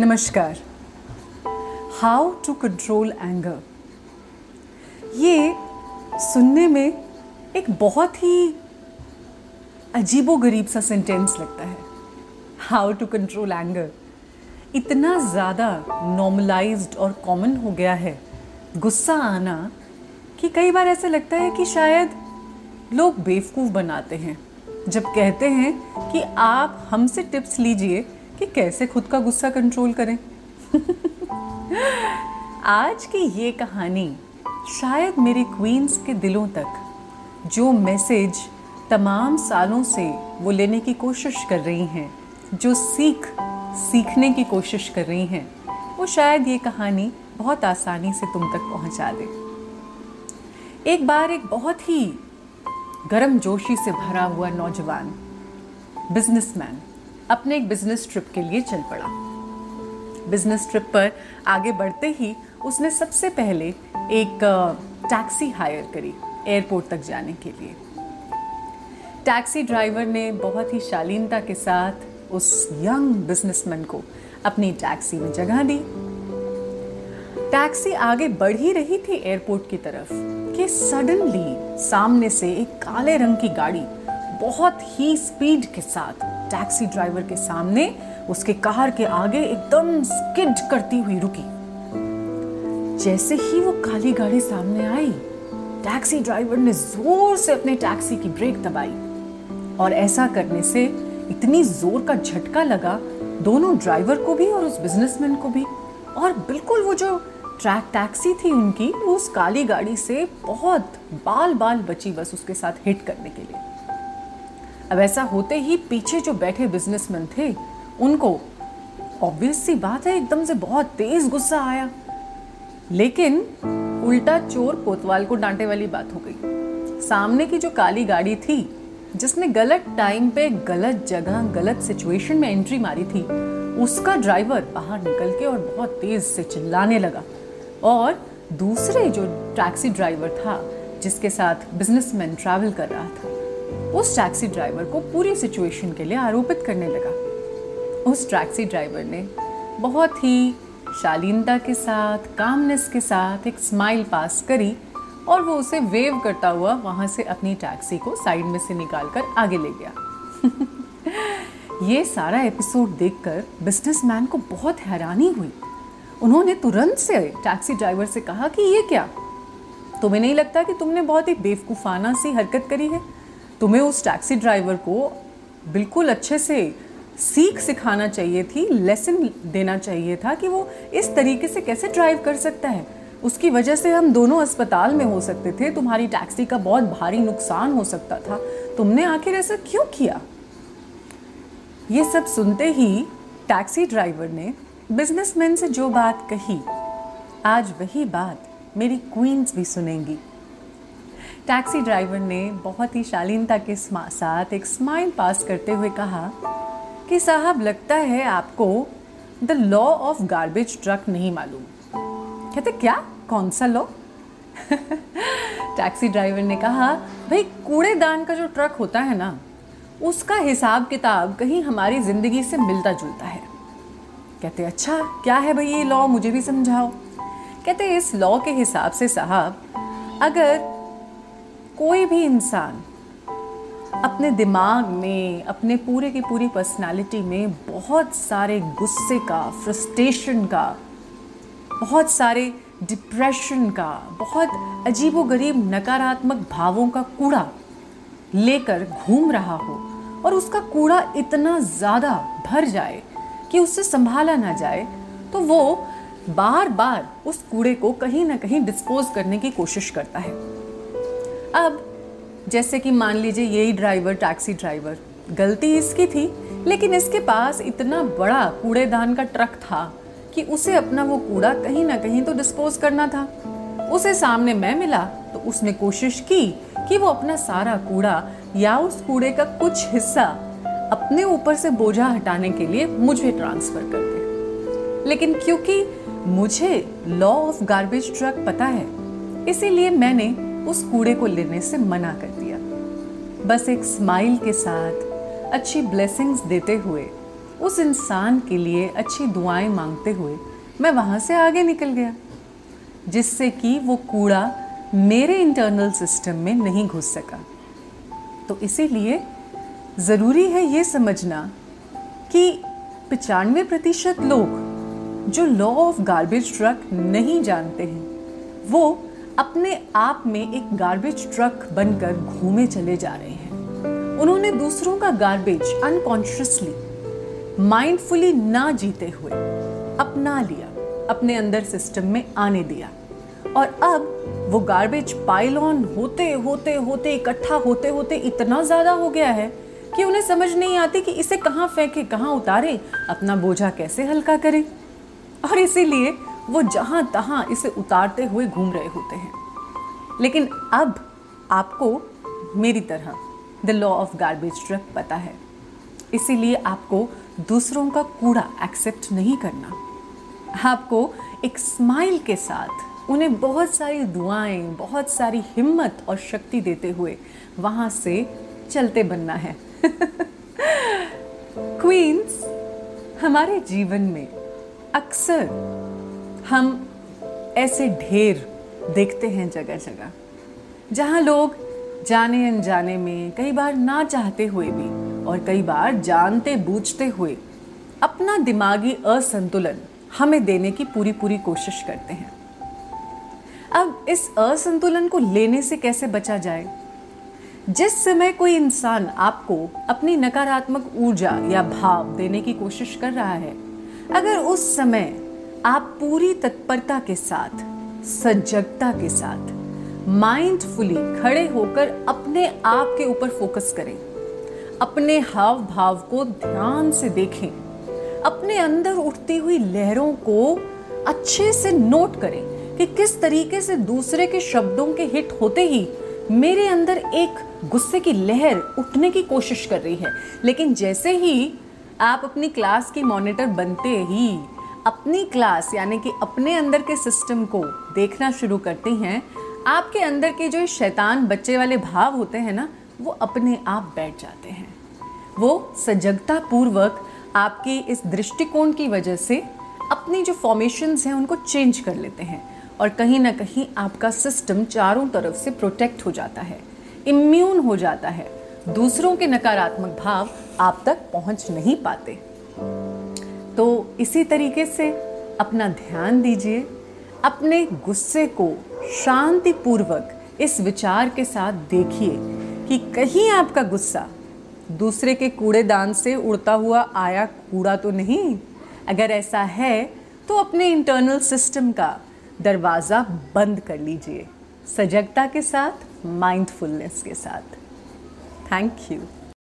नमस्कार। How to control anger ये सुनने में एक बहुत ही अजीबो गरीब सा सेंटेंस लगता है। हाउ टू कंट्रोल एंगर इतना ज़्यादा नॉर्मलाइज्ड और कॉमन हो गया है। गुस्सा आना कि कई बार ऐसा लगता है कि शायद लोग बेवकूफ़ बनाते हैं। जब कहते हैं कि आप हमसे टिप्स लीजिए कि कैसे खुद का गुस्सा कंट्रोल करें? आज की ये कहानी शायद मेरे क्वींस के दिलों तक, जो मैसेज तमाम सालों से वो लेने की कोशिश कर रही हैं, जो सीख, सीखने की कोशिश कर रही हैं, वो शायद ये कहानी बहुत आसानी से तुम तक पहुँचा दे। एक बार एक बहुत ही गर्म जोशी से भरा हुआ नौजवान बिजनेसमैन अपने एक बिज़नेस ट्रिप के लिए चल पड़ा। बिज़नेस ट्रिप पर आगे बढ़ते ही उसने सबसे पहले एक टैक्सी हायर करी एयरपोर्ट तक जाने के लिए। टैक्सी ड्राइवर ने बहुत ही शालीनता के साथ उस यंग बिजनेसमैन को अपनी टैक्सी में जगह दी। टैक्सी आगे बढ़ ही रही थी एयरपोर्ट की तरफ़ कि सडनली सामने से एक काले रंग की गाड़ी बहुत ही स्पीड के साथ टैक्सी ड्राइवर के सामने उसके कार के आगे एकदम स्किड करती हुई रुकी। जैसे ही वो काली गाड़ी सामने आई, टैक्सी ड्राइवर ने ज़ोर से अपने टैक्सी की ब्रेक दबाई और ऐसा करने से इतनी ज़ोर का झटका लगा दोनों ड्राइवर को भी और उस बिजनेसमैन को भी। और बिल्कुल वो जो ट्रैक टैक्सी थी उनकी, उस काली गाड़ी से बहुत बाल बाल बची बस उसके साथ हिट करने के लिए। अब ऐसा होते ही पीछे जो बैठे बिजनेसमैन थे, उनको ऑब्वियस सी बात है, एकदम से बहुत तेज गुस्सा आया। लेकिन उल्टा चोर कोतवाल को डांटे वाली बात हो गई। सामने की जो काली गाड़ी थी, जिसने गलत टाइम पे गलत जगह, गलत सिचुएशन में एंट्री मारी थी, उसका ड्राइवर बाहर निकल के और बहुत तेज से चिल्लाने लगा। और दूसरे जो टैक्सी ड्राइवर था, जिसके साथ बिजनेसमैन ट्रैवल कर रहा था उस टैक्सी ड्राइवर को पूरी सिचुएशन के लिए आरोपित करने लगा। उस टैक्सी ड्राइवर ने बहुत ही शालीनता के साथ कामनेस के साथ एक स्माइल पास करी और वो उसे वेव करता हुआ वहाँ से अपनी टैक्सी को साइड में से निकाल कर आगे ले गया। ये सारा एपिसोड देखकर बिजनेसमैन को बहुत हैरानी हुई। उन्होंने तुरंत से टैक्सी ड्राइवर से कहा कि ये क्या? तुम्हें नहीं लगता कि तुमने बहुत ही बेवकूफ़ाना सी हरकत करी है? तुम्हें उस टैक्सी ड्राइवर को बिल्कुल अच्छे से सीख सिखाना चाहिए थी, लेसन देना चाहिए था कि वो इस तरीके से कैसे ड्राइव कर सकता है। उसकी वजह से हम दोनों अस्पताल में हो सकते थे, तुम्हारी टैक्सी का बहुत भारी नुकसान हो सकता था। तुमने आखिर ऐसा क्यों किया? ये सब सुनते ही टैक्सी ड्राइवर ने बिजनेसमैन से जो बात कही, आज वही बात मेरी क्वींस भी सुनेंगी। टैक्सी ड्राइवर ने बहुत ही शालीनता के साथ एक स्माइल पास करते हुए कहा कि साहब, लगता है आपको the law of garbage truck नहीं मालूम। कहते, क्या? कौन सा लॉ? टैक्सी ड्राइवर ने कहा, भाई, कूड़ेदान का जो ट्रक होता है ना, उसका हिसाब किताब कहीं हमारी ज़िंदगी से मिलता जुलता है। कहते अच्छा क्या है भाई ये लॉ? मुझे भी समझाओ। कहते, इस लॉ के हिसाब से साहब, अगर कोई भी इंसान अपने दिमाग में, अपने पूरे की पूरी पर्सनालिटी में बहुत सारे गुस्से का फ्रस्ट्रेशन का, बहुत सारे डिप्रेशन का, बहुत अजीबोगरीब नकारात्मक भावों का कूड़ा लेकर घूम रहा हो और उसका कूड़ा इतना ज़्यादा भर जाए कि उससे संभाला ना जाए तो वो बार बार उस कूड़े को कहीं ना कहीं डिस्पोज करने की कोशिश करता है। अब, जैसे कि मान लीजिए यही ड्राइवर टैक्सी ड्राइवर गलती इसकी थी, लेकिन इसके पास इतना बड़ा कूड़ेदान का ट्रक था कि उसे अपना वो कूड़ा कहीं ना कहीं तो डिस्पोज करना था। उसे सामने मैं मिला तो उसने कोशिश की कि वो अपना सारा कूड़ा या उस कूड़े का कुछ हिस्सा अपने ऊपर से बोझा हटाने के लिए मुझे ट्रांसफ़र कर दे। लेकिन क्योंकि मुझे लॉ ऑफ़ गार्बेज ट्रक पता है, इसीलिए मैंने उस कूड़े को लेने से मना कर दिया। बस एक स्माइल के साथ अच्छी ब्लेसिंग्स देते हुए, उस इंसान के लिए अच्छी दुआएँ मांगते हुए मैं वहाँ से आगे निकल गया, जिससे कि वो कूड़ा मेरे इंटरनल सिस्टम में नहीं घुस सका। तो इसीलिए ज़रूरी है ये समझना कि पचानवे प्रतिशत लोग जो लॉ ऑफ़ गार्बेज ट्रक नहीं जानते हैं, वो अपने आप में एक गार्बेज ट्रक बनकर घूमे चले जा रहे हैं। उन्होंने दूसरों का गार्बेज अनकॉन्शियसली माइंडफुली ना जीते हुए अपना लिया, अपने अंदर सिस्टम में आने दिया। और अब वो गार्बेज पाइल ऑन होते होते होते, इकट्ठा होते होते इतना ज़्यादा हो गया है कि उन्हें समझ नहीं आती कि इसे कहाँ फेंके, कहाँ उतारे, अपना बोझा कैसे हल्का करे। और इसीलिए वो जहाँ तहां इसे उतारते हुए घूम रहे होते हैं। लेकिन अब आपको मेरी तरह the law of garbage truck पता है। इसीलिए आपको दूसरों का कूड़ा एक्सेप्ट नहीं करना। आपको एक स्माइल के साथ उन्हें बहुत सारी दुआएँ, बहुत सारी हिम्मत और शक्ति देते हुए वहाँ से चलते बनना है। क्वींस हमारे जीवन में अक्सर हम ऐसे ढेर देखते हैं जगह जगह, जहाँ लोग जाने अनजाने में कई बार ना चाहते हुए भी और कई बार जानते बूझते हुए अपना दिमागी असंतुलन हमें देने की पूरी पूरी कोशिश करते हैं। अब इस असंतुलन को लेने से कैसे बचा जाए? जिस समय कोई इंसान आपको अपनी नकारात्मक ऊर्जा या भाव देने की कोशिश कर रहा है, अगर उस समय आप पूरी तत्परता के साथ, सजगता के साथ माइंडफुली खड़े होकर अपने आप के ऊपर फोकस करें। अपने हाव भाव को ध्यान से देखें। अपने अंदर उठती हुई लहरों को अच्छे से नोट करें कि किस तरीके से दूसरे के शब्दों के हिट होते ही मेरे अंदर एक गुस्से की लहर उठने की कोशिश कर रही है। लेकिन जैसे ही आप अपनी क्लास की मॉनिटर बनते ही अपनी क्लास, यानी कि अपने अंदर के सिस्टम को देखना शुरू करते हैं, आपके अंदर के जो शैतान बच्चे वाले भाव होते हैं ना, वो अपने आप बैठ जाते हैं। वो सजगता पूर्वक आपके इस दृष्टिकोण की वजह से अपनी जो फॉर्मेशंस हैं, उनको चेंज कर लेते हैं और कहीं ना कहीं आपका सिस्टम चारों तरफ़ से प्रोटेक्ट हो जाता है इम्यून हो जाता है। दूसरों के नकारात्मक भाव आप तक पहुँच नहीं पाते। इसी तरीके से अपना ध्यान दीजिए, अपने गुस्से को शांतिपूर्वक इस विचार के साथ देखिए कि कहीं आपका गुस्सा दूसरे के कूड़ेदान से उड़ता हुआ आया कूड़ा तो नहीं। अगर ऐसा है तो अपने इंटरनल सिस्टम का दरवाज़ा बंद कर लीजिए, सजगता के साथ माइंडफुलनेस के साथ। Thank you